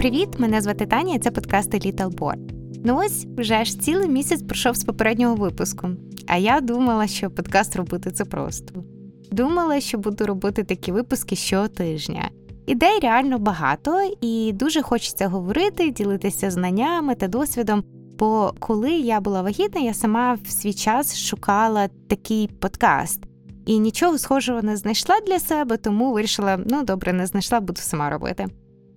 Привіт! Мене звати Таня. Це подкасти Little Board. Ну ось вже ж цілий місяць пройшов з попереднього випуску. А я думала, що подкаст робити це просто. Думала, що буду робити такі випуски щотижня. Ідей реально багато, і дуже хочеться говорити, ділитися знаннями та досвідом. Бо коли я була вагітна, я сама в свій час шукала такий подкаст і нічого схожого не знайшла для себе, тому вирішила: ну добре, не знайшла, буду сама робити.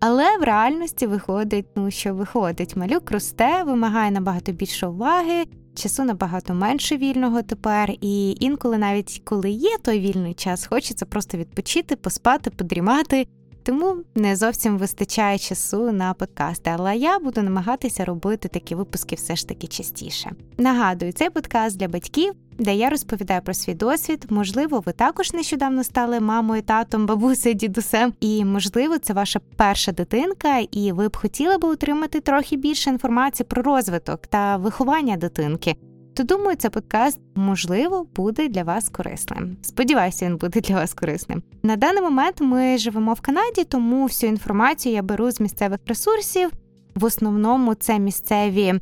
Але в реальності виходить, ну що виходить, малюк росте, вимагає набагато більше уваги, часу набагато менше вільного тепер, і інколи, навіть коли є той вільний час, хочеться просто відпочити, поспати, подрімати. Тому не зовсім вистачає часу на подкасти, але я буду намагатися робити такі випуски все ж таки частіше. Нагадую, цей подкаст для батьків, де я розповідаю про свій досвід. Можливо, ви також нещодавно стали мамою, татом, бабусею, дідусем, і можливо, це ваша перша дитинка, і ви б хотіли би отримати трохи більше інформації про розвиток та виховання дитинки то думаю, цей подкаст можливо буде для вас корисним. Сподіваюся, він буде для вас корисним. На даний момент ми живемо в Канаді, тому всю інформацію я беру з місцевих ресурсів. В основному це місцеві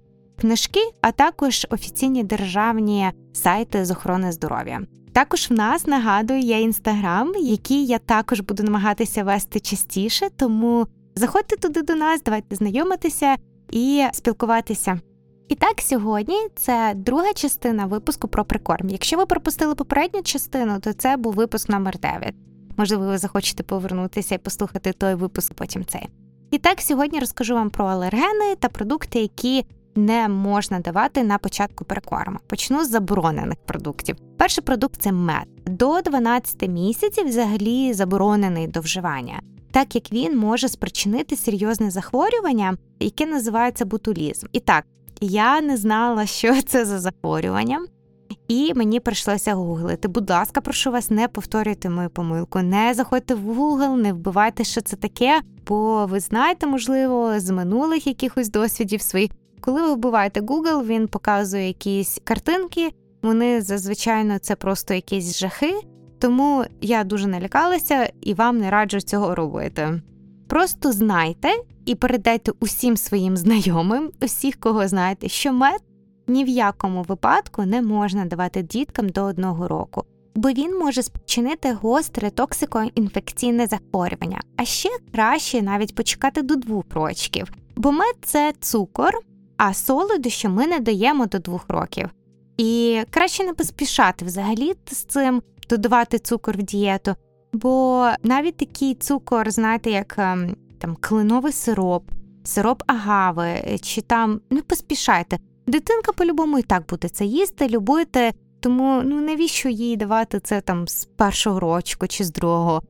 книжки, а також офіційні державні сайти з охорони здоров'я. Також в нас нагадую є інстаграм, який я також буду намагатися вести частіше, тому заходьте туди до нас, давайте знайомитися і спілкуватися. І так, сьогодні це друга частина випуску про прикорм. Якщо ви пропустили попередню частину, то це був випуск номер 9. Можливо, ви захочете повернутися і послухати той випуск, потім цей. І так, сьогодні розкажу вам про алергени та продукти, які не можна давати на початку перекорму. Почну з заборонених продуктів. Перший продукт це мед. До 12 місяців взагалі заборонений до вживання, так як він може спричинити серйозне захворювання, яке називається бутулізм. І так, я не знала, що це за захворювання, і мені прийшлося гуглити. Будь ласка, прошу вас, не повторюйте мою помилку, не заходьте в Google, не вбивайте, що це таке, бо ви знаєте, можливо, з минулих якихось досвідів своїх. Коли ви вбиваєте Google, він показує якісь картинки. Вони зазвичай це просто якісь жахи, тому я дуже налякалася і вам не раджу цього робити. Просто знайте і передайте усім своїм знайомим, усіх, кого знаєте, що мед ні в якому випадку не можна давати діткам до одного року, бо він може спричинити гостре токсикоінфекційне захворювання, а ще краще навіть почекати до двох років, бо мед це цукор, а солодощі ми не даємо до двох років. І краще не поспішати взагалі з цим додавати цукор в дієту. Бо навіть такий цукор, знаєте, як ем, там клиновий сироп, сироп агави, чи там не поспішайте. Дитинка по-любому і так буде це їсти, любити, тому ну навіщо їй давати це там з першого рочку чи з другого.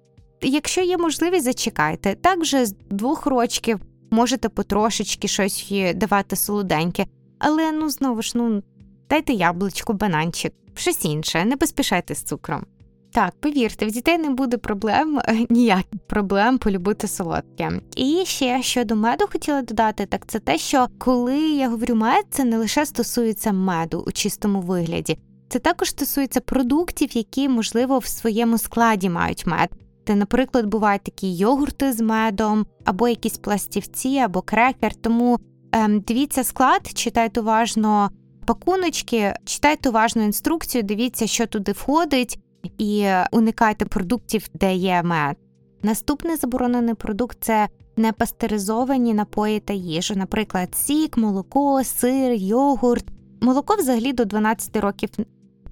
Якщо є можливість, зачекайте. Так вже з двох рочків можете потрошечки щось давати солоденьке, але ну знову ж ну дайте яблучко, бананчик, щось інше, не поспішайте з цукром. Так, повірте, в дітей не буде проблем, ніяких проблем полюбити солодке. І ще щодо меду хотіла додати, так це те, що коли я говорю мед, це не лише стосується меду у чистому вигляді, це також стосується продуктів, які, можливо, в своєму складі мають мед. Де, наприклад, бувають такі йогурти з медом, або якісь пластівці, або крекер. Тому ем, дивіться склад, читайте уважно пакуночки, читайте уважно інструкцію, дивіться, що туди входить і уникайте продуктів, де є мед. Наступний заборонений продукт це непастеризовані напої та їжу, наприклад, сік, молоко, сир, йогурт. Молоко взагалі до 12 років.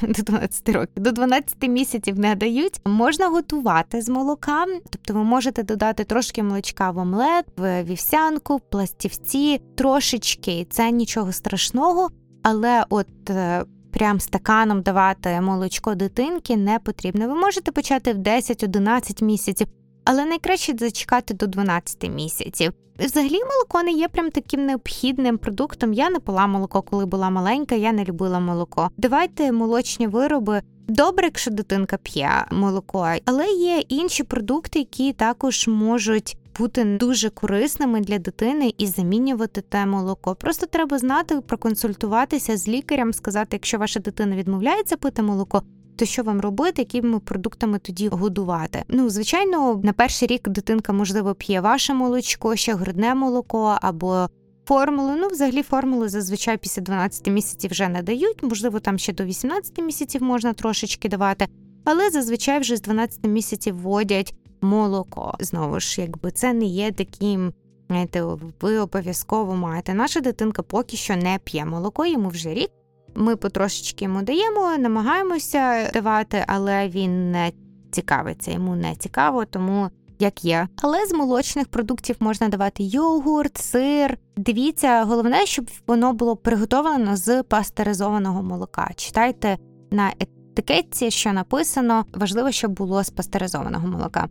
До 12 років, до 12 місяців не дають. Можна готувати з молока, тобто ви можете додати трошки молочка в омлет, в вівсянку, в пластівці, трошечки, це нічого страшного, але от е, прям стаканом давати молочко дитинки не потрібно. Ви можете почати в 10-11 місяців, але найкраще зачекати до 12 місяців. Взагалі, молоко не є прям таким необхідним продуктом. Я не пила молоко, коли була маленька, я не любила молоко. Давайте молочні вироби. Добре, якщо дитинка п'є молоко, але є інші продукти, які також можуть бути дуже корисними для дитини і замінювати те молоко. Просто треба знати, проконсультуватися з лікарем, сказати, якщо ваша дитина відмовляється пити молоко, то що вам робити, якими продуктами тоді годувати? Ну, звичайно, на перший рік дитинка, можливо, п'є ваше молочко, ще грудне молоко або формулу. Ну, взагалі, формули зазвичай після 12 місяців вже не дають, можливо, там ще до 18 місяців можна трошечки давати, але зазвичай вже з 12 місяців вводять молоко. Знову ж, якби це не є таким. Знаєте, ви обов'язково маєте. Наша дитинка поки що не п'є молоко, йому вже рік. Ми потрошечки йому даємо, намагаємося давати, але він не цікавиться, йому не цікаво, тому як є. Але з молочних продуктів можна давати йогурт, сир. Дивіться, головне, щоб воно було приготовлено з пастеризованого молока. Читайте на етикетці, що написано, важливо, щоб було з пастеризованого молока.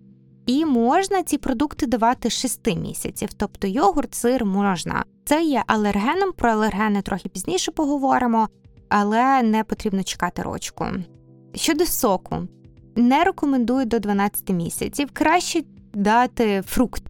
І можна ці продукти давати 6 місяців, тобто йогурт, сир можна. Це є алергеном, про алергени трохи пізніше поговоримо, але не потрібно чекати рочку. Щодо соку, не рекомендую до 12 місяців. Краще дати фрукт,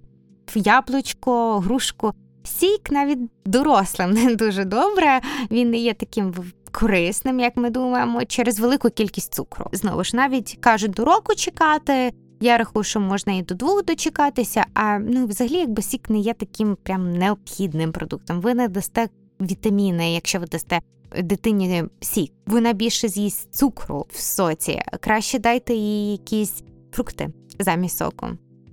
яблучко, грушку. Сік навіть дорослим не дуже добре. Він не є таким корисним, як ми думаємо, через велику кількість цукру. Знову ж навіть кажуть до року чекати. Я рахую, що можна і до двох дочекатися, а ну взагалі, якби сік не є таким прям необхідним продуктом. Ви не дасте вітаміни, якщо ви дасте дитині сік. Вона більше з'їсть цукру в соці. Краще дайте їй якісь фрукти замість соку.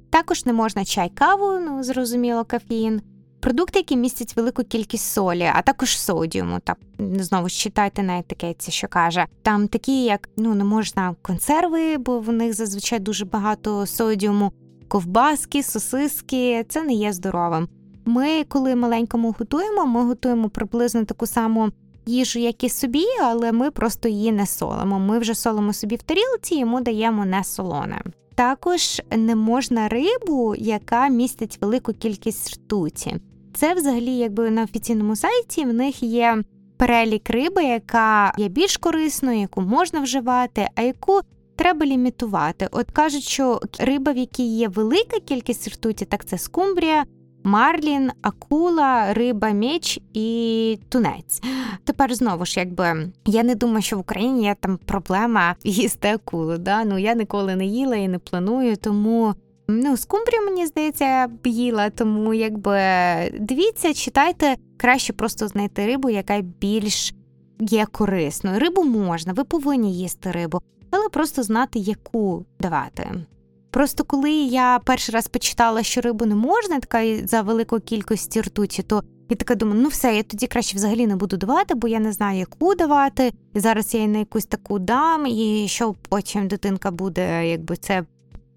Також не можна чай каву, ну зрозуміло, кафеїн. Продукти, які містять велику кількість солі, а також содіуму. Так знову ж читайте на етикетці, що каже. Там такі, як ну не можна консерви, бо в них зазвичай дуже багато содіуму, ковбаски, сосиски. Це не є здоровим. Ми, коли маленькому готуємо, ми готуємо приблизно таку саму їжу, як і собі, але ми просто її не солимо. Ми вже солимо собі в тарілці, йому даємо не солоне. Також не можна рибу, яка містить велику кількість ртуті. Це взагалі, якби на офіційному сайті в них є перелік риби, яка є більш корисною, яку можна вживати, а яку треба лімітувати. От кажуть, що риба, в якій є велика кількість ртуті, так це скумбрія, марлін, акула, риба, меч і тунець. Тепер знову ж, якби я не думаю, що в Україні є там проблема їсти акулу. Да? Ну я ніколи не їла і не планую, тому. Ну, скумбрію, мені здається, б їла, тому якби дивіться, читайте, краще просто знайти рибу, яка більш є корисною. Рибу можна, ви повинні їсти рибу, але просто знати, яку давати. Просто коли я перший раз почитала, що рибу не можна, така за великою кількості ртуті, то я така думаю, ну все, я тоді краще взагалі не буду давати, бо я не знаю, яку давати. І зараз я на якусь таку дам, і що потім дитинка буде, якби це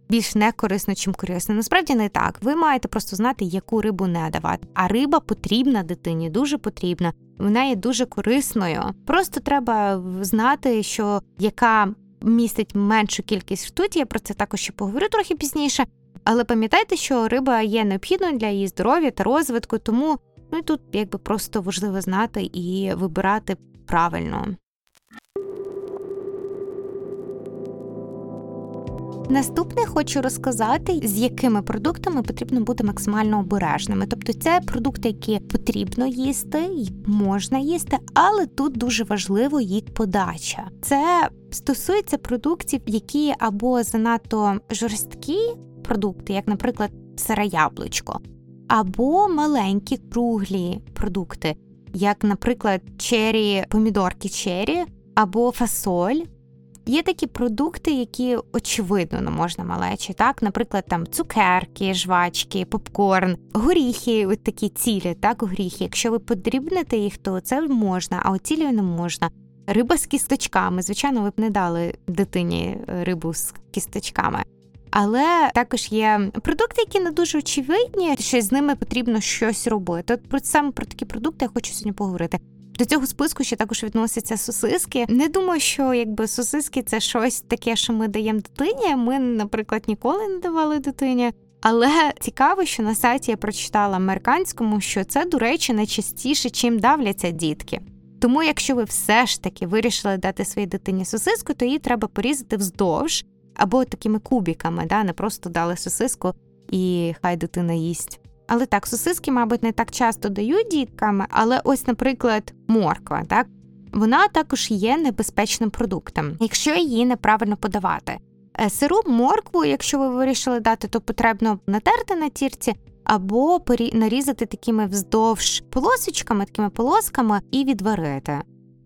більш не корисно, чим корисно. Насправді не так. Ви маєте просто знати, яку рибу не давати. А риба потрібна дитині, дуже потрібна. Вона є дуже корисною. Просто треба знати, що яка містить меншу кількість ртуті, я про це також ще поговорю трохи пізніше. Але пам'ятайте, що риба є необхідною для її здоров'я та розвитку, тому ну і тут якби просто важливо знати і вибирати правильно. Наступне хочу розказати, з якими продуктами потрібно бути максимально обережними. Тобто, це продукти, які потрібно їсти, можна їсти, але тут дуже важливо їх подача. Це стосується продуктів, які або занадто жорсткі продукти, як, наприклад, сире яблучко, або маленькі круглі продукти, як, наприклад, чері, помідорки чері, або фасоль. Є такі продукти, які очевидно не можна малечі, так, наприклад, там цукерки, жвачки, попкорн, горіхи, от такі цілі, так, горіхи. Якщо ви подрібните їх, то це можна, а от цілі не можна. Риба з кісточками. Звичайно, ви б не дали дитині рибу з кісточками. Але також є продукти, які не дуже очевидні, що з ними потрібно щось робити. От про саме про такі продукти я хочу сьогодні поговорити. До цього списку ще також відносяться сосиски. Не думаю, що якби сосиски це щось таке, що ми даємо дитині. Ми, наприклад, ніколи не давали дитині. Але цікаво, що на сайті я прочитала американському, що це, до речі, найчастіше, чим давляться дітки. Тому, якщо ви все ж таки вирішили дати своїй дитині сосиску, то її треба порізати вздовж або такими кубіками, да, не просто дали сосиску і хай дитина їсть. Але так, сосиски, мабуть, не так часто дають діткам, але ось, наприклад, морква, так? вона також є небезпечним продуктом, якщо її неправильно подавати. Е, сиру моркву, якщо ви вирішили дати, то потрібно натерти на тірці або нарізати такими вздовж полосочками, такими полосками і відварити.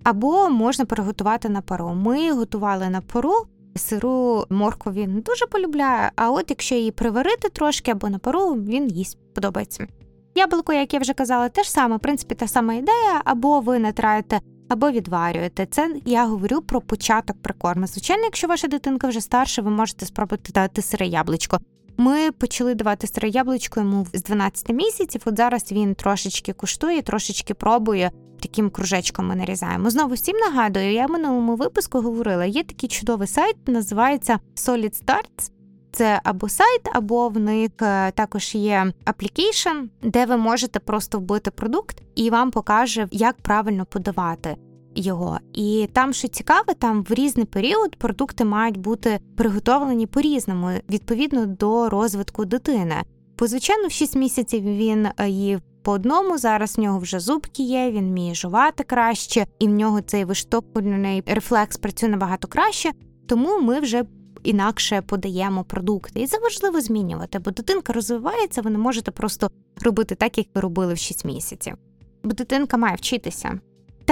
Або можна приготувати на пару. Ми готували на пару. Сиру моркву він не дуже полюбляє, а от якщо її приварити трошки або на пару, він їсть подобається. Яблуко, як я вже казала, теж саме, в принципі, та сама ідея, або ви натираєте, або відварюєте. Це я говорю про початок прикорму. Звичайно, якщо ваша дитинка вже старша, ви можете спробувати дати сире яблучко. Ми почали давати сире яблучко йому з 12 місяців. От зараз він трошечки куштує, трошечки пробує. Таким кружечком ми нарізаємо. Знову всім нагадую, я в минулому випуску говорила: є такий чудовий сайт, називається Solid Starts. Це або сайт, або в них е, також є application, де ви можете просто вбити продукт, і вам покаже, як правильно подавати його. І там, що цікаве, там в різний період продукти мають бути приготовлені по-різному, відповідно до розвитку дитини. Бо, звичайно, в 6 місяців він е, їв по одному. Зараз в нього вже зубки є, він вміє жувати краще, і в нього цей виштовхувальний рефлекс працює набагато краще. Тому ми вже інакше подаємо продукти. І це важливо змінювати, бо дитинка розвивається, ви не можете просто робити так, як ви робили в 6 місяців. Бо дитинка має вчитися.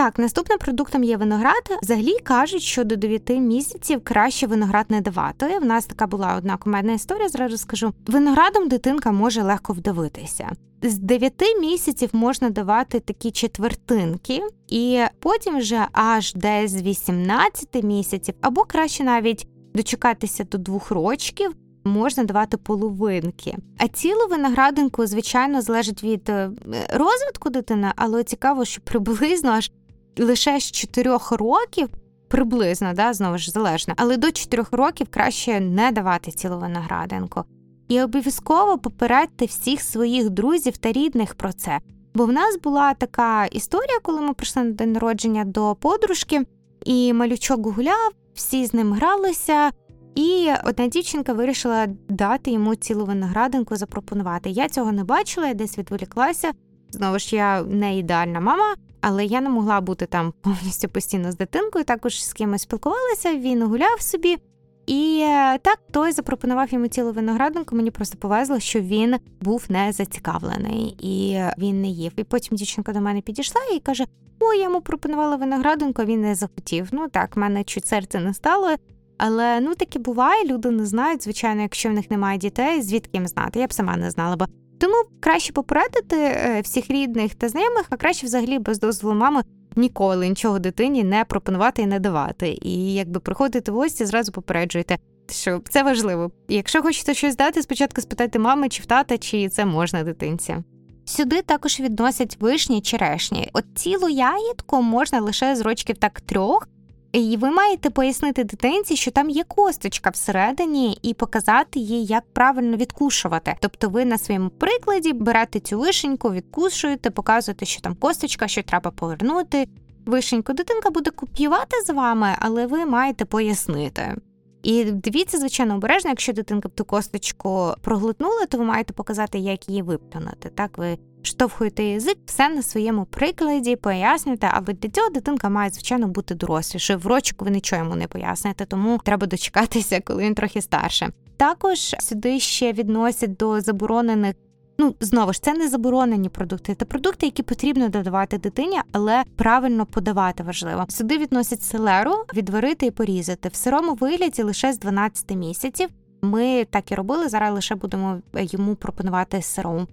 Так, наступним продуктом є виноград. Взагалі кажуть, що до 9 місяців краще виноград не давати. В нас така була одна комедна історія. Зразу скажу. Виноградом дитинка може легко вдавитися. З 9 місяців можна давати такі четвертинки, і потім вже аж десь з 18 місяців, або краще навіть дочекатися до двох рочків. Можна давати половинки. А цілу виноградинку, звичайно, залежить від е, розвитку дитини, але цікаво, що приблизно аж лише з 4 років, приблизно, да, знову ж залежно, але до 4 років краще не давати цілу виноградинку. І обов'язково попередьте всіх своїх друзів та рідних про це. Бо в нас була така історія, коли ми прийшли на день народження до подружки, і малючок гуляв, всі з ним гралися. І одна дівчинка вирішила дати йому цілу виноградинку, запропонувати. Я цього не бачила, я десь відволіклася. Знову ж я не ідеальна мама, але я не могла бути там повністю постійно з дитинкою. Також з кимось спілкувалася. Він гуляв собі. І е, так той запропонував йому цілу виноградинку. Мені просто повезло, що він був не зацікавлений і він не їв. І потім дівчинка до мене підійшла і каже: О, я йому пропонувала виноградинку, а він не захотів. Ну так, мене чуть серце не стало. Але ну таке буває, люди не знають, звичайно, якщо в них немає дітей, звідки їм знати. Я б сама не знала, бо тому краще попередити е, всіх рідних та знайомих, а краще взагалі без дозволу мами ніколи нічого дитині не пропонувати і не давати. І якби приходити в гості, зразу попереджуйте. Що це важливо. Якщо хочете щось дати, спочатку спитайте мами чи в тата, чи це можна дитинці. Сюди також відносять вишні черешні. От цілу ягідку можна лише з рочків так трьох, і ви маєте пояснити дитинці, що там є косточка всередині, і показати їй, як правильно відкушувати. Тобто, ви на своєму прикладі берете цю вишеньку, відкушуєте, показуєте, що там косточка, що треба повернути. Вишеньку дитинка буде копіювати з вами, але ви маєте пояснити. І дивіться, звичайно, обережно, якщо дитинка б ту косточку проглотнула, то ви маєте показати, як її виплюнути. Так, ви штовхуєте язик, все на своєму прикладі, пояснюєте, але для цього дитинка має, звичайно, бути доросліше. В рочок ви нічого йому не поясните, тому треба дочекатися, коли він трохи старше. Також сюди ще відносять до заборонених. Ну, знову ж це не заборонені продукти, це продукти, які потрібно додавати дитині, але правильно подавати важливо. Сюди відносять селеру, відварити і порізати в сирому вигляді лише з 12 місяців. Ми так і робили. Зараз лише будемо йому пропонувати сиром.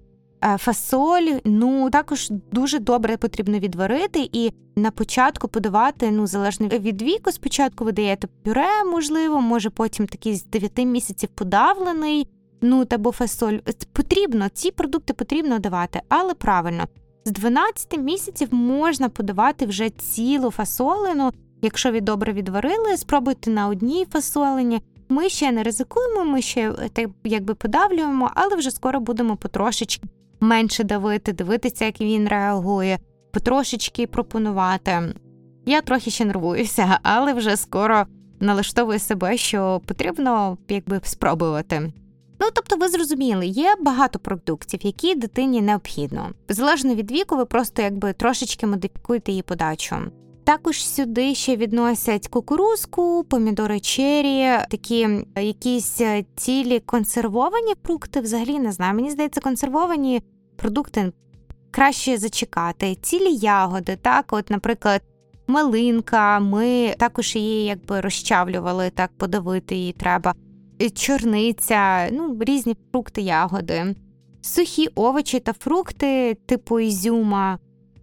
Е, фасоль, ну також дуже добре потрібно відварити і на початку подавати, ну залежно від віку. Спочатку ви даєте пюре, можливо, може потім такий з 9 місяців подавлений. Ну або фасоль. Потрібно, ці продукти потрібно давати, але правильно. З 12 місяців можна подавати вже цілу фасолину. Якщо ви добре відварили, спробуйте на одній фасолині. Ми ще не ризикуємо, ми ще так якби подавлюємо, але вже скоро будемо потрошечки менше давити, дивитися, як він реагує, потрошечки пропонувати. Я трохи ще нервуюся, але вже скоро налаштовую себе, що потрібно якби спробувати. Ну, тобто, ви зрозуміли, є багато продуктів, які дитині необхідно. Залежно від віку, ви просто якби трошечки модифікуєте її подачу. Також сюди ще відносять кукурузку, помідори чері, такі якісь цілі консервовані фрукти. Взагалі не знаю. Мені здається, консервовані продукти краще зачекати. Цілі ягоди, так, от, наприклад, малинка, ми також її якби розчавлювали, так подавити її треба. Чорниця, ну, різні фрукти, ягоди, сухі овочі та фрукти, типу ізюма.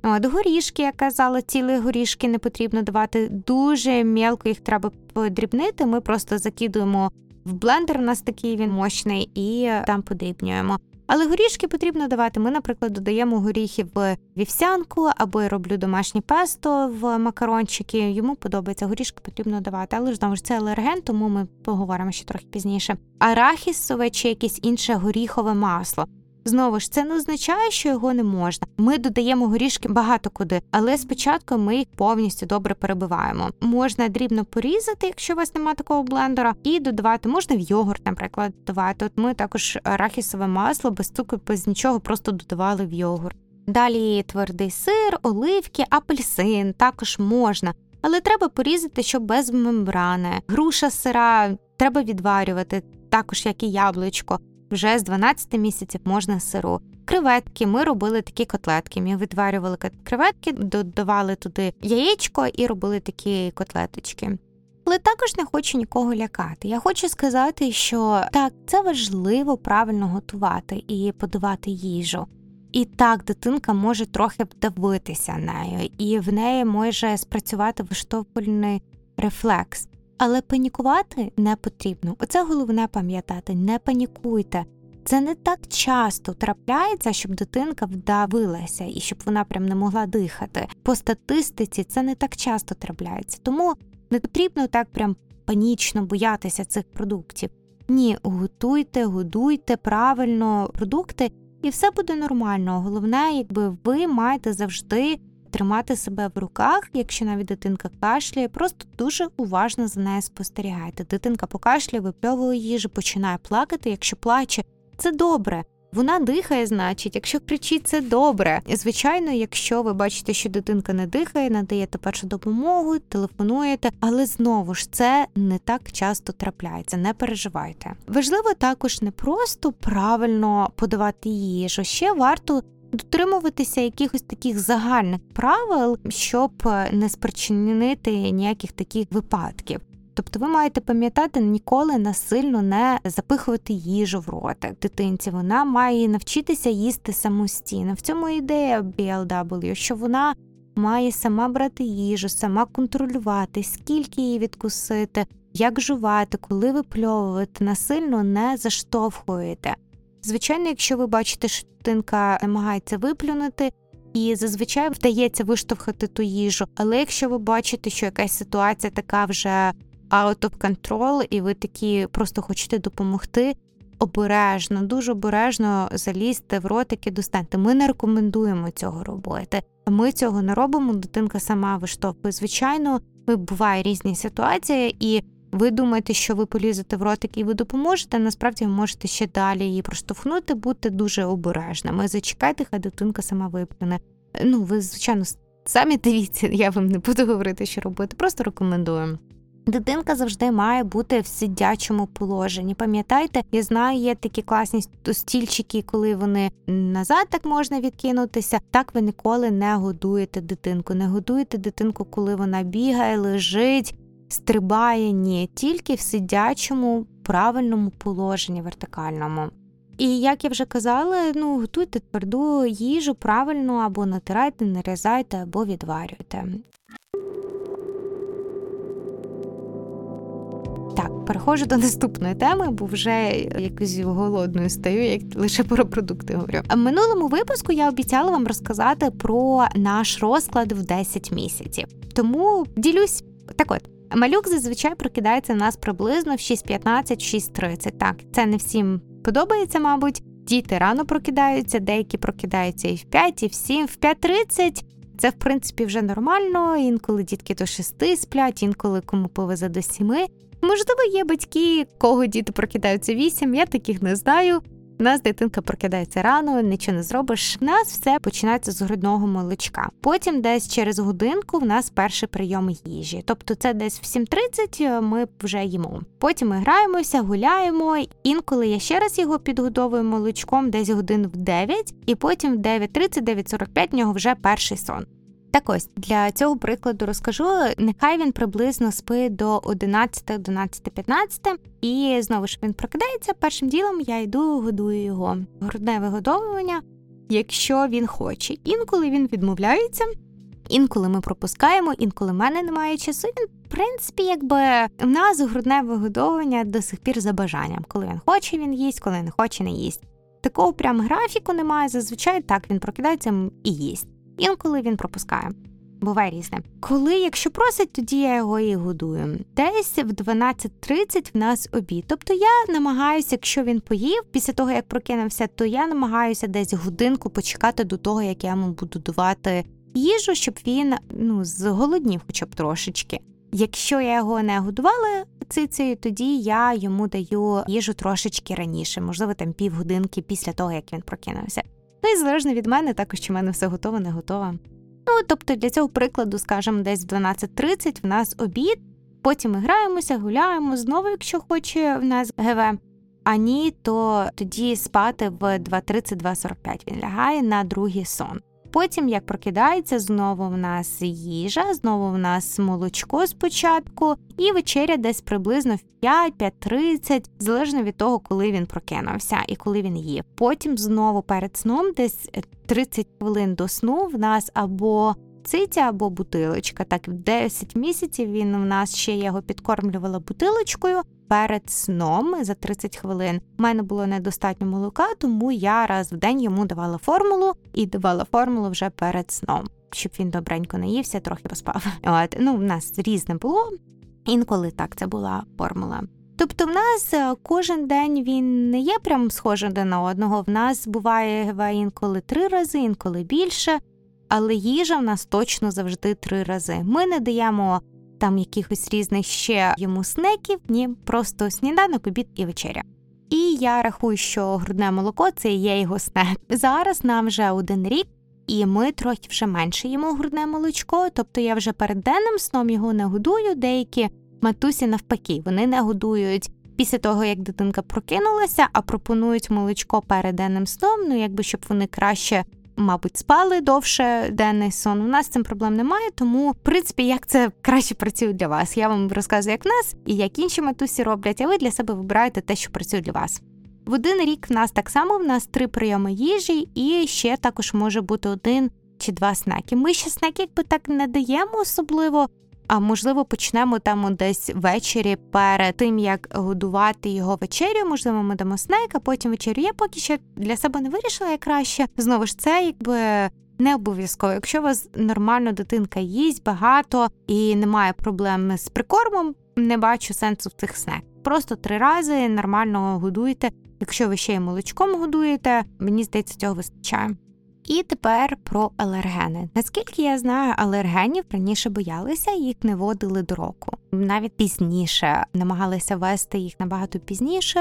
От горішки, я казала, цілі горішки не потрібно давати. Дуже м'ялко їх треба подрібнити. Ми просто закидуємо в блендер, у нас такий він мощний, і там подрібнюємо. Але горішки потрібно давати. Ми, наприклад, додаємо горіхи в вівсянку, або я роблю домашнє песто в макарончики. Йому подобається горішки потрібно давати. Але ж знову ж це алерген, тому ми поговоримо ще трохи пізніше. Арахісове чи якесь інше горіхове масло. Знову ж це не означає, що його не можна. Ми додаємо горішки багато куди, але спочатку ми їх повністю добре перебиваємо. Можна дрібно порізати, якщо у вас немає такого блендера, і додавати можна в йогурт, наприклад, додавати. От ми також арахісове масло без цукру, без нічого, просто додавали в йогурт. Далі твердий сир, оливки, апельсин також можна. Але треба порізати, щоб без мембрани. Груша сира треба відварювати, також як і яблучко вже з 12 місяців можна сиру. Креветки ми робили такі котлетки. Ми відварювали креветки, додавали туди яєчко і робили такі котлеточки. Але також не хочу нікого лякати. Я хочу сказати, що так, це важливо правильно готувати і подавати їжу. І так, дитинка може трохи вдавитися нею, і в неї може спрацювати виштовхувальний рефлекс. Але панікувати не потрібно. Оце головне пам'ятати, не панікуйте. Це не так часто трапляється, щоб дитинка вдавилася і щоб вона прям не могла дихати. По статистиці це не так часто трапляється, тому не потрібно так прям панічно боятися цих продуктів. Ні, готуйте, годуйте правильно продукти, і все буде нормально. Головне, якби ви маєте завжди тримати себе в руках, якщо навіть дитинка кашляє, просто дуже уважно за нею спостерігайте. Дитинка покашляє, випльовує їжу, починає плакати. Якщо плаче, це добре. Вона дихає, значить, якщо кричить, це добре. Звичайно, якщо ви бачите, що дитинка не дихає, надаєте першу допомогу, телефонуєте, але знову ж це не так часто трапляється, не переживайте. Важливо також не просто правильно подавати їжу, ще варто дотримуватися якихось таких загальних правил, щоб е, не спричинити ніяких таких випадків. Тобто ви маєте пам'ятати ніколи насильно не запихувати їжу в ротик дитинці. Вона має навчитися їсти самостійно. В цьому ідея BLW, що вона має сама брати їжу, сама контролювати, скільки її відкусити, як жувати, коли випльовувати, насильно не заштовхуєте. Звичайно, якщо ви бачите, що дитинка намагається виплюнути, і зазвичай вдається виштовхати ту їжу. Але якщо ви бачите, що якась ситуація така вже out of control, і ви такі просто хочете допомогти, обережно, дуже обережно залізьте в ротики, достаньте. Ми не рекомендуємо цього робити. Ми цього не робимо, дитинка сама виштовхує. Звичайно, буває різні ситуації, і ви думаєте, що ви полізете в ротик і ви допоможете, насправді ви можете ще далі її проштовхнути, будьте дуже обережними. Зачекайте, хай дитинка сама виплюне. Ну, ви, звичайно, самі дивіться, я вам не буду говорити, що робити, просто рекомендую. Дитинка завжди має бути в сидячому положенні. Пам'ятайте, я знаю, є такі класні стільчики, коли вони назад так можна відкинутися. Так ви ніколи не годуєте дитинку. Не годуєте дитинку, коли вона бігає, лежить, стрибає, ні, тільки в сидячому правильному положенні вертикальному. І як я вже казала, ну готуйте тверду їжу правильно або натирайте, нарізайте, або відварюйте. Так, переходжу до наступної теми, бо вже якось голодною стаю, як лише про продукти говорю. В минулому випуску я обіцяла вам розказати про наш розклад в 10 місяців. Тому ділюсь так от. Малюк зазвичай прокидається у нас приблизно в 6.15, 6.30. Так, це не всім подобається, мабуть. Діти рано прокидаються, деякі прокидаються і в 5, і в 7, в 5.30. Це, в принципі, вже нормально. Інколи дітки до 6 сплять, інколи кому повезе до 7. Можливо, є батьки, кого діти прокидаються 8, я таких не знаю. У нас дитинка прокидається рано, нічого не зробиш. У нас все починається з грудного молочка. Потім, десь через годинку, в нас перший прийом їжі. Тобто, це десь в 7.30 ми вже їмо. Потім ми граємося, гуляємо. Інколи я ще раз його підгодовую молочком, десь годин в 9, і потім в 9.30-9.45 в нього вже перший сон. Так ось для цього прикладу розкажу. Нехай він приблизно спить до 11, 11, 15, і знову ж він прокидається. Першим ділом я йду, годую його грудне вигодовування, якщо він хоче. Інколи він відмовляється, інколи ми пропускаємо, інколи в мене немає часу. Він, в принципі, якби в нас грудне вигодовування до сих пір за бажанням. Коли він хоче, він їсть, коли не хоче, не їсть. Такого прям графіку немає. Зазвичай так він прокидається і їсть. Інколи він пропускає. Буває різне. Коли, якщо просить, тоді я його і годую. Десь в 12.30 в нас обід. Тобто я намагаюся, якщо він поїв, після того як прокинувся, то я намагаюся десь годинку почекати до того, як я йому буду давати їжу, щоб він ну зголоднів, хоча б трошечки. Якщо я його не годувала цицею, тоді я йому даю їжу трошечки раніше, можливо, там півгодинки після того, як він прокинувся. Ну і залежно від мене, також чи в мене все готове, не готово. Ну, тобто для цього прикладу, скажімо, десь в 12.30 в нас обід, потім ми граємося, гуляємо знову, якщо хоче в нас ГВ. А ні, то тоді спати в 2.30-2.45 він лягає на другий сон. Потім, як прокидається, знову в нас їжа, знову в нас молочко спочатку, і вечеря десь приблизно в 5-5.30, залежно від того, коли він прокинувся і коли він їв. Потім знову перед сном, десь 30 хвилин до сну, в нас або циця або бутилочка. Так, в 10 місяців він у нас ще його підкормлювала бутилочкою. Перед сном за 30 хвилин У мене було недостатньо молока, тому я раз в день йому давала формулу і давала формулу вже перед сном, щоб він добренько наївся, трохи поспав. От ну в нас різне було. Інколи так це була формула. Тобто, в нас е, кожен день він не є прям схожий один на одного. В нас буває інколи три рази, інколи більше але їжа в нас точно завжди три рази. Ми не даємо там якихось різних ще йому снеків, ні, просто сніданок, обід і вечеря. І я рахую, що грудне молоко це є його снек. Зараз нам вже один рік, і ми трохи вже менше їмо грудне молочко, тобто я вже перед денним сном його не годую. Деякі матусі навпаки, вони не годують. Після того, як дитинка прокинулася, а пропонують молочко перед денним сном, ну якби щоб вони краще мабуть, спали довше денний сон. У нас з цим проблем немає, тому в принципі як це краще працює для вас. Я вам розказую, як в нас і як інші матусі роблять, а ви для себе вибираєте те, що працює для вас. В один рік в нас так само в нас три прийоми їжі, і ще також може бути один чи два снеки. Ми ще снеки якби так не даємо особливо. А можливо, почнемо там десь ввечері перед тим, як годувати його вечерю. Можливо, ми дамо снек, а потім вечерю. Я поки що для себе не вирішила як краще. Знову ж це якби. Не обов'язково, якщо у вас нормально дитинка їсть багато і немає проблем з прикормом, не бачу сенсу в цих снек. Просто три рази нормально годуйте. Якщо ви ще й молочком годуєте, мені здається, цього вистачає. І тепер про алергени. Наскільки я знаю, алергенів раніше боялися, їх не водили до року. Навіть пізніше намагалися вести їх набагато пізніше.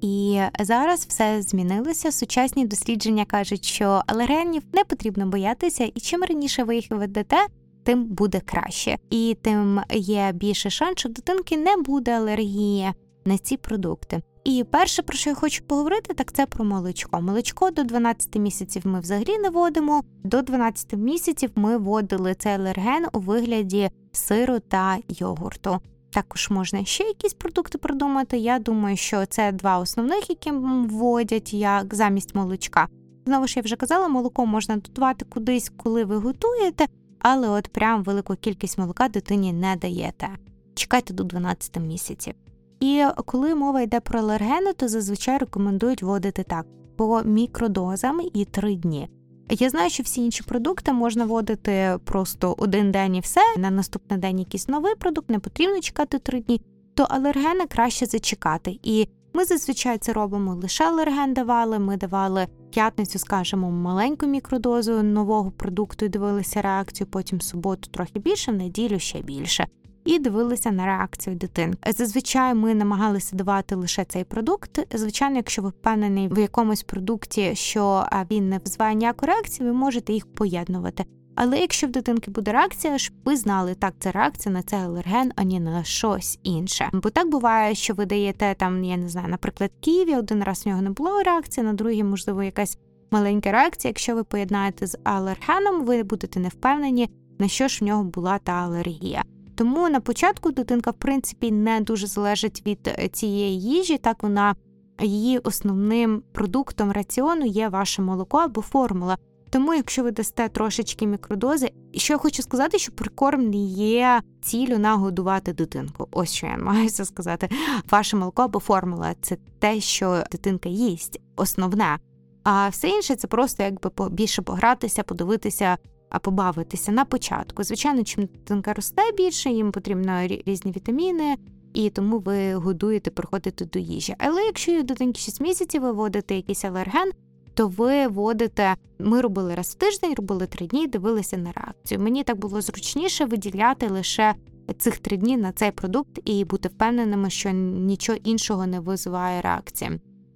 І зараз все змінилося. Сучасні дослідження кажуть, що алергенів не потрібно боятися, і чим раніше ви їх ведете, тим буде краще, і тим є більше шанс, що дитинки не буде алергії на ці продукти. І перше, про що я хочу поговорити, так це про молочко. Молочко до 12 місяців ми взагалі не водимо. До 12 місяців ми вводили цей алерген у вигляді сиру та йогурту. Також можна ще якісь продукти придумати. Я думаю, що це два основних, які вводять як замість молочка. Знову ж я вже казала, молоко можна додавати кудись, коли ви готуєте, але от прям велику кількість молока дитині не даєте. Чекайте до 12 місяців. І коли мова йде про алергени, то зазвичай рекомендують вводити так по мікродозам і три дні. Я знаю, що всі інші продукти можна вводити просто один день і все. На наступний день якийсь новий продукт, не потрібно чекати три дні, то алергени краще зачекати. І ми зазвичай це робимо лише алерген давали. Ми давали п'ятницю, скажімо, маленьку мікродозу нового продукту і дивилися реакцію. Потім суботу трохи більше, в неділю ще більше. І дивилися на реакцію дитинки. Зазвичай ми намагалися давати лише цей продукт. Звичайно, якщо ви впевнений в якомусь продукті, що він не визиває ніяку реакцію, ви можете їх поєднувати. Але якщо в дитинки буде реакція, щоб ви знали, так це реакція на цей алерген, а не на щось інше. Бо так буває, що ви даєте там, я не знаю, наприклад, Києві один раз в нього не було реакції, на другий, можливо, якась маленька реакція. Якщо ви поєднаєте з алергеном, ви будете не впевнені, на що ж в нього була та алергія. Тому на початку дитинка, в принципі, не дуже залежить від е, цієї їжі, так вона її основним продуктом раціону є ваше молоко або формула. Тому, якщо ви дасте трошечки мікродози, що я хочу сказати, що прикорм не є цілю нагодувати дитинку. Ось що я маюся сказати. Ваше молоко або формула це те, що дитинка їсть, основне. А все інше це просто якби більше погратися, подивитися, а побавитися на початку. Звичайно, чим дитинка росте більше, їм потрібно різні вітаміни. І тому ви годуєте, приходите до їжі. Але якщо у дитинки 6 місяців ви вводите якийсь алерген, то ви вводите, ми робили раз в тиждень, робили три дні, дивилися на реакцію. Мені так було зручніше виділяти лише цих три дні на цей продукт і бути впевненими, що нічого іншого не визиває реакції.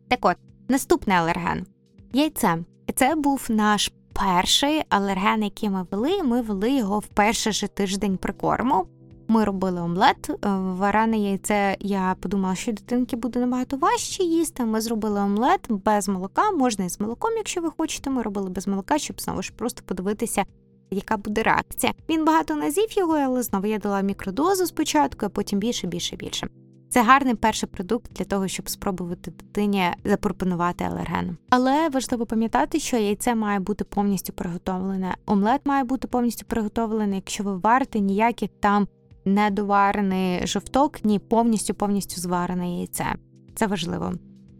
Так от, наступний алерген яйце. Це був наш перший алерген, який ми вели. Ми вели його в перший же тиждень прикорму. Ми робили омлет, е, варене яйце. Я подумала, що дитинки буде набагато важче їсти. Ми зробили омлет без молока, можна і з молоком, якщо ви хочете. Ми робили без молока, щоб знову ж просто подивитися, яка буде реакція. Він багато назів його, але знову я дала мікродозу спочатку, а потім більше, більше, більше. Це гарний перший продукт для того, щоб спробувати дитині запропонувати алерген. Але важливо пам'ятати, що яйце має бути повністю приготовлене. Омлет має бути повністю приготовлений. Якщо ви варите ніяких там недоварений жовток, ні повністю повністю зварене яйце. Це важливо.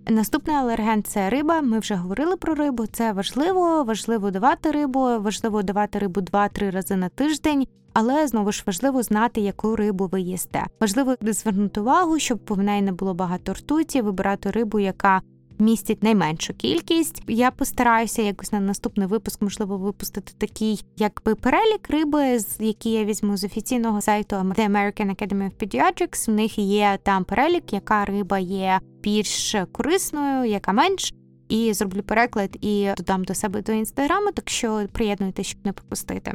Наступний алерген це риба. Ми вже говорили про рибу. Це важливо, важливо давати рибу, важливо давати рибу 2-3 рази на тиждень, але знову ж важливо знати, яку рибу ви їсте. Важливо звернути увагу, щоб в неї не було багато ртуті, вибирати рибу, яка містять найменшу кількість. Я постараюся якось на наступний випуск, можливо, випустити такий, якби перелік риби, з які я візьму з офіційного сайту The American Academy of Pediatrics. В них є там перелік, яка риба є більш корисною, яка менш. І зроблю переклад і додам до себе до інстаграму, так що приєднуйтесь, щоб не пропустити.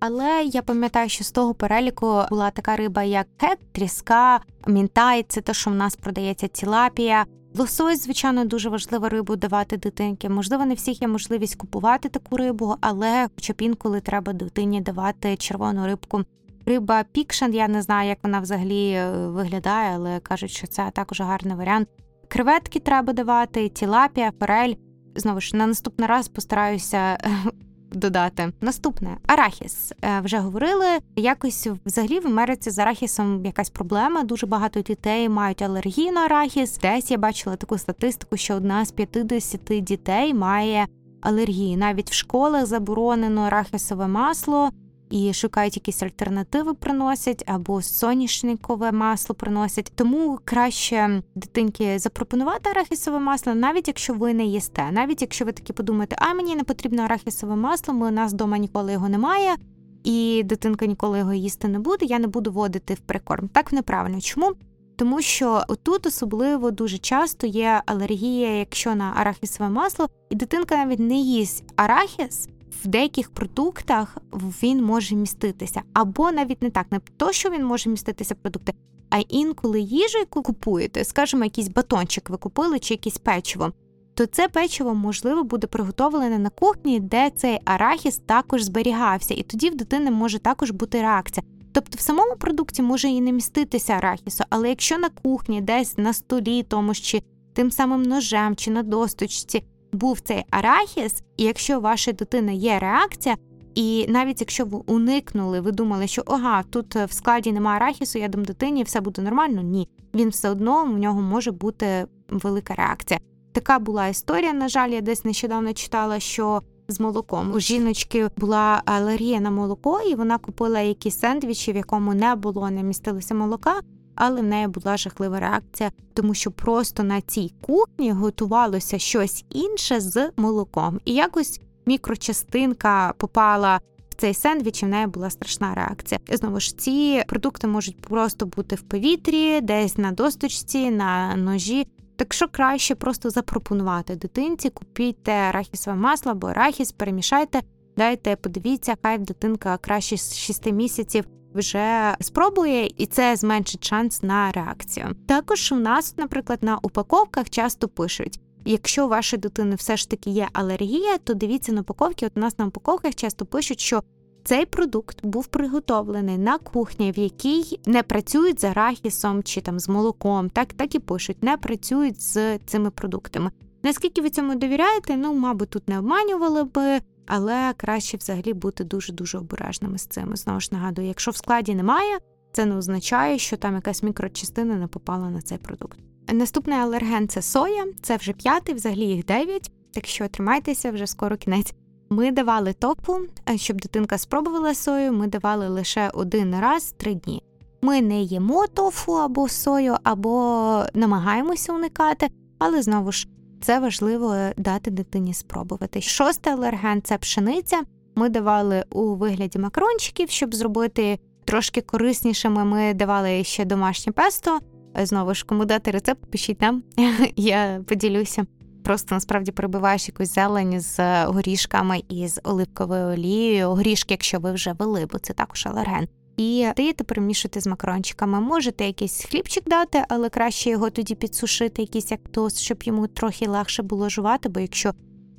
Але я пам'ятаю, що з того переліку була така риба, як кек, тріска, мінтай, це те, що в нас продається цілапія. Лосось, звичайно, дуже важлива рибу давати дитинки. Можливо, не всіх є можливість купувати таку рибу, але хоча б інколи треба дитині давати червону рибку. Риба пікшен, я не знаю, як вона взагалі е, виглядає, але кажуть, що це також гарний варіант. Креветки треба давати, тілапія, форель. Знову ж на наступний раз постараюся додати. Наступне арахіс. Е, вже говорили. Якось взагалі в Америці з арахісом якась проблема. Дуже багато дітей мають алергію на арахіс. Десь я бачила таку статистику, що одна з 50 дітей має алергії. Навіть в школах заборонено арахісове масло і шукають якісь альтернативи, приносять або соняшникове масло приносять. Тому краще дитинки запропонувати арахісове масло, навіть якщо ви не їсте, навіть якщо ви такі подумаєте, а мені не потрібно арахісове масло, ми у нас вдома ніколи його немає. І дитинка ніколи його їсти не буде, я не буду водити в прикорм. Так неправильно. Чому? Тому що тут особливо дуже часто є алергія, якщо на арахісове масло, і дитинка навіть не їсть арахіс, в деяких продуктах він може міститися, або навіть не так, не то, що він може міститися продукти, а інколи їжу, яку купуєте, скажімо, якийсь батончик ви купили чи якесь печиво. То це печиво, можливо, буде приготовлене на кухні, де цей арахіс також зберігався, і тоді в дитини може також бути реакція. Тобто в самому продукті може і не міститися арахісу, але якщо на кухні, десь на столі, тому чи тим самим ножем чи на досточці був цей арахіс, і якщо у вашої дитини є реакція, і навіть якщо ви уникнули, ви думали, що ага, тут в складі немає арахісу, я дам дитині, все буде нормально. Ні, він все одно в нього може бути велика реакція. Така була історія. На жаль, я десь нещодавно читала, що з молоком у жіночки була алергія на молоко, і вона купила якісь сендвічі, в якому не було, не містилося молока але в неї була жахлива реакція, тому що просто на цій кухні готувалося щось інше з молоком, і якось мікрочастинка попала в цей сендвіч, і в неї була страшна реакція. Знову ж ці продукти можуть просто бути в повітрі, десь на досточці, на ножі. Так що краще просто запропонувати дитинці, купіть арахісове масло або арахіс, перемішайте, дайте, подивіться, хай дитинка краще з 6 місяців вже спробує, і це зменшить шанс на реакцію. Також у нас, наприклад, на упаковках часто пишуть. Якщо у вашої дитини все ж таки є алергія, то дивіться на упаковки. От у нас на упаковках часто пишуть, що цей продукт був приготовлений на кухні, в якій не працюють з арахісом чи там з молоком. Так так і пишуть, не працюють з цими продуктами. Наскільки ви цьому довіряєте? Ну, мабуть, тут не обманювали би, але краще взагалі бути дуже дуже обережними з цим. Знову ж нагадую, якщо в складі немає, це не означає, що там якась мікрочастина не попала на цей продукт. Наступний алерген це соя, це вже п'ятий, взагалі їх дев'ять. Так що тримайтеся вже скоро кінець. Ми давали тофу, е, щоб дитинка спробувала сою. Ми давали лише один раз три дні. Ми не їмо тофу або сою, або намагаємося уникати, але знову ж це важливо дати дитині спробувати. Шостий алерген це пшениця. Ми давали у вигляді макрончиків, щоб зробити трошки кориснішими. Ми давали ще домашнє песто. Знову ж кому дати рецепт, пишіть нам, я поділюся. Просто насправді прибиваєш якусь зелень з горішками і з оливковою олією. Горішки, якщо ви вже вели, бо це також алерген. І даєте перемішати з макрончиками. Можете якийсь хлібчик дати, але краще його тоді підсушити, якийсь як тост, щоб йому трохи легше було жувати, бо якщо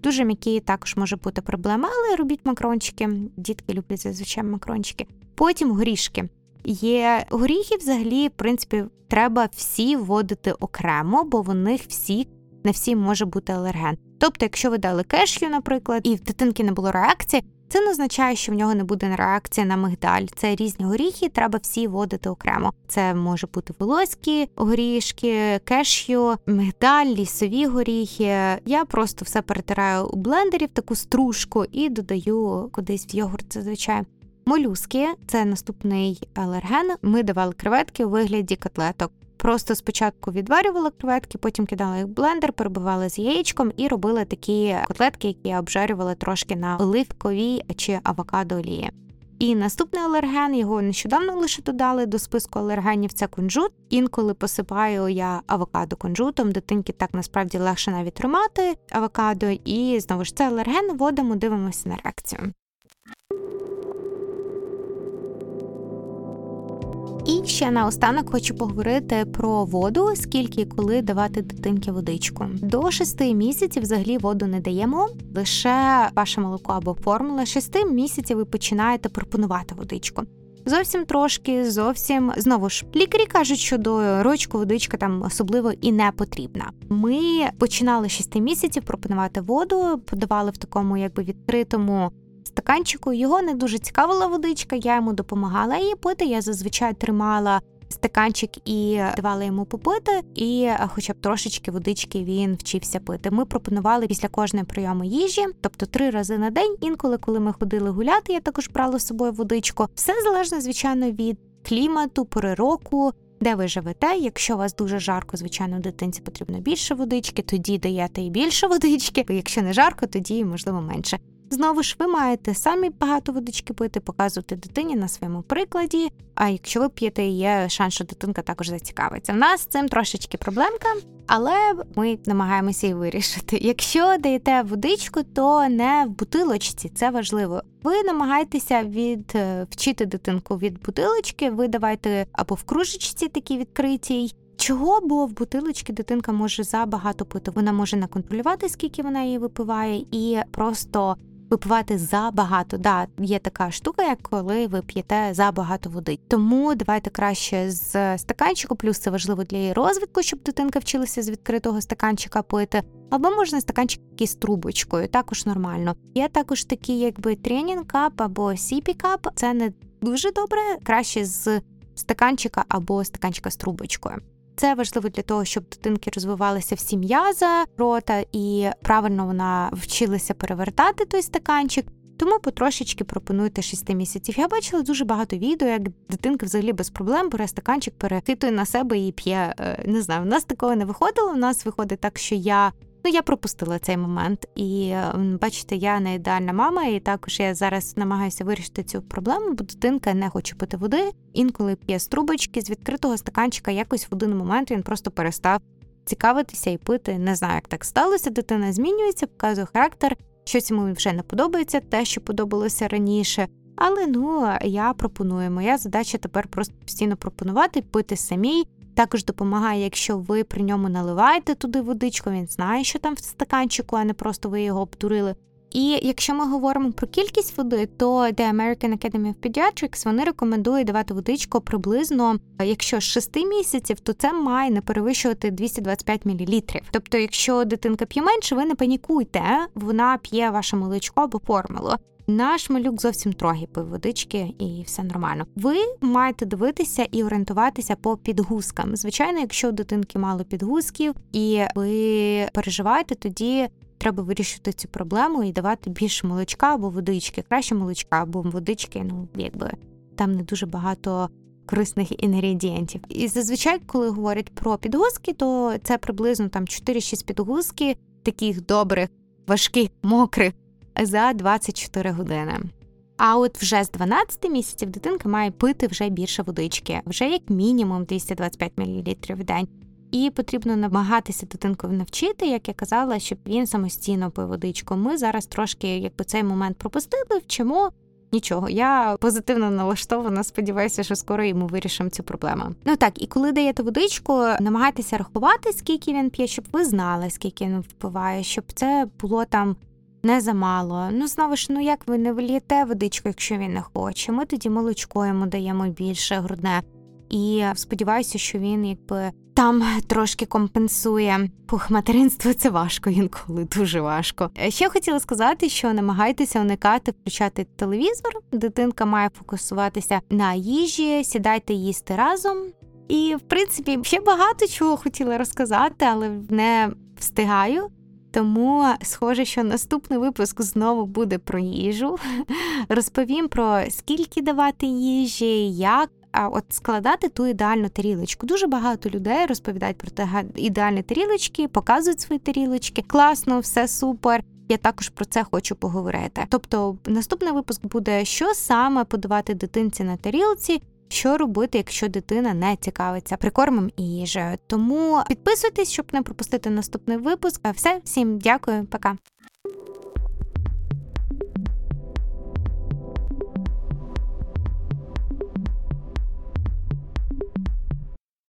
дуже м'які, також може бути проблема, але робіть макрончики. Дітки люблять зазвичай макрончики. Потім горішки. Є горіхи, взагалі, в принципі, треба всі вводити окремо, бо в них всі не всі може бути алерген. Тобто, якщо ви дали кешю, наприклад, і в дитинки не було реакції, це не означає, що в нього не буде реакція на мигдаль. Це різні горіхи, треба всі вводити окремо. Це може бути волоські горішки, кешю, мигдаль, лісові горіхи. Я просто все перетираю у блендері в таку стружку і додаю кудись в йогурт зазвичай. Молюски це наступний алерген. Ми давали креветки у вигляді котлеток. Просто спочатку відварювали креветки, потім кидали їх в блендер, перебивали з яєчком і робили такі котлетки, які обжарювали трошки на оливковій чи авокадо олії. І наступний алерген, його нещодавно лише додали до списку алергенів. Це кунжут. Інколи посипаю я авокадо кунжутом. Дитинки так насправді легше навіть тримати авокадо, і знову ж це алерген. Вводимо, дивимося на реакцію. І ще наостанок хочу поговорити про воду, скільки і коли давати дитинки водичку. До 6 місяців взагалі воду не даємо, лише ваше молоко або формула. 6 місяців ви починаєте пропонувати водичку. Зовсім трошки, зовсім знову ж лікарі кажуть, що до рочку водичка там особливо і не потрібна. Ми починали 6 місяців пропонувати воду, подавали в такому якби відкритому стаканчику. Його не дуже цікавила водичка, я йому допомагала її пити. Я зазвичай тримала стаканчик і давала йому попити, і, хоча б трошечки водички він вчився пити. Ми пропонували після кожної прийому їжі, тобто три рази на день. Інколи, коли ми ходили гуляти, я також брала з собою водичку. Все залежно, звичайно, від клімату, пори року. Де ви живете? Якщо у вас дуже жарко, звичайно, дитинці потрібно більше водички, тоді даєте і більше водички. Якщо не жарко, тоді можливо менше. Знову ж ви маєте самі багато водички пити, показувати дитині на своєму прикладі. А якщо ви п'єте, є шанс, що дитинка також зацікавиться. У нас з цим трошечки проблемка, але ми намагаємося її вирішити. Якщо даєте водичку, то не в бутилочці, це важливо. Ви намагаєтеся від е, вчити дитинку від бутилочки, ви давайте або в кружечці такій відкритій. Чого, бо в бутилочці дитинка може забагато пити. Вона може не контролювати, скільки вона її випиває, і просто випивати забагато. Да, є така штука, як коли ви п'єте забагато води. Тому давайте краще з стаканчику, плюс це важливо для її розвитку, щоб дитинка вчилася з відкритого стаканчика пити. Або можна стаканчик з трубочкою, також нормально. Є також такі, якби тренінг кап або сіпі кап. Це не дуже добре, краще з стаканчика або стаканчика з трубочкою. Це важливо для того, щоб дитинки розвивалися всі м'яза рота і правильно вона вчилася перевертати той стаканчик. Тому потрошечки пропонуйте 6 місяців. Я бачила дуже багато відео, як дитинка взагалі без проблем бере стаканчик, перехитує на себе і п'є. Е, не знаю, в нас такого не виходило. У нас виходить так, що я Ну, я пропустила цей момент, і бачите, я не ідеальна мама, і також я зараз намагаюся вирішити цю проблему, бо дитинка не хоче пити води. Інколи п'є з трубочки з відкритого стаканчика. Якось в один момент він просто перестав цікавитися і пити. Не знаю, як так сталося. Дитина змінюється, показує характер. Щось йому вже не подобається, те, що подобалося раніше. Але ну я пропоную. Моя задача тепер просто постійно пропонувати, пити самій. Також допомагає, якщо ви при ньому наливаєте туди водичку, він знає, що там в стаканчику, а не просто ви його обдурили. І якщо ми говоримо про кількість води, то The American Academy of Pediatrics вони рекомендують давати водичку приблизно, якщо з 6 місяців, то це має не перевищувати 225 мл. Тобто, якщо дитинка п'є менше, ви не панікуйте, вона п'є ваше молочко або формулу. Наш малюк зовсім трохи пив водички, і все нормально. Ви маєте дивитися і орієнтуватися по підгузкам. Звичайно, якщо у дитинки мало підгузків, і ви переживаєте, тоді треба вирішити цю проблему і давати більше молочка або водички, краще молочка або водички. Ну якби там не дуже багато. Корисних інгредієнтів. І зазвичай, коли говорять про підгузки, то це приблизно там 4-6 підгузки, таких добрих, важких, мокрих, за 24 години. А от вже з 12 місяців дитинка має пити вже більше водички, вже як мінімум 225 мл в день. І потрібно намагатися дитинку навчити, як я казала, щоб він самостійно пив водичку. Ми зараз трошки, якби цей момент пропустили, вчимо. Нічого, я позитивно налаштована. Сподіваюся, що скоро йому вирішимо цю проблему. Ну так, і коли даєте водичку, намагайтеся рахувати, скільки він п'є, щоб ви знали, скільки він впиває, щоб це було там не замало. Ну, знову ж, ну як ви не влієте водичку, якщо він не хоче. Ми тоді молочко йому даємо більше грудне. І сподіваюся, що він якби там трошки компенсує. Пух, материнство це важко інколи, дуже важко. Ще хотіла сказати, що намагайтеся уникати включати телевізор. Дитинка має фокусуватися на їжі, сідайте їсти разом. І, в принципі, ще багато чого хотіла розказати, але не встигаю. Тому схоже, що наступний випуск знову буде про їжу. Розповім про скільки давати їжі, як а от складати ту ідеальну тарілочку. Дуже багато людей розповідають про те ідеальні тарілочки, показують свої тарілочки. Класно, все супер. Я також про це хочу поговорити. Тобто, наступний випуск буде, що саме подавати дитинці на тарілці, що робити, якщо дитина не цікавиться прикормом і їжею. Тому підписуйтесь, щоб не пропустити наступний випуск. Все, всім дякую, пока.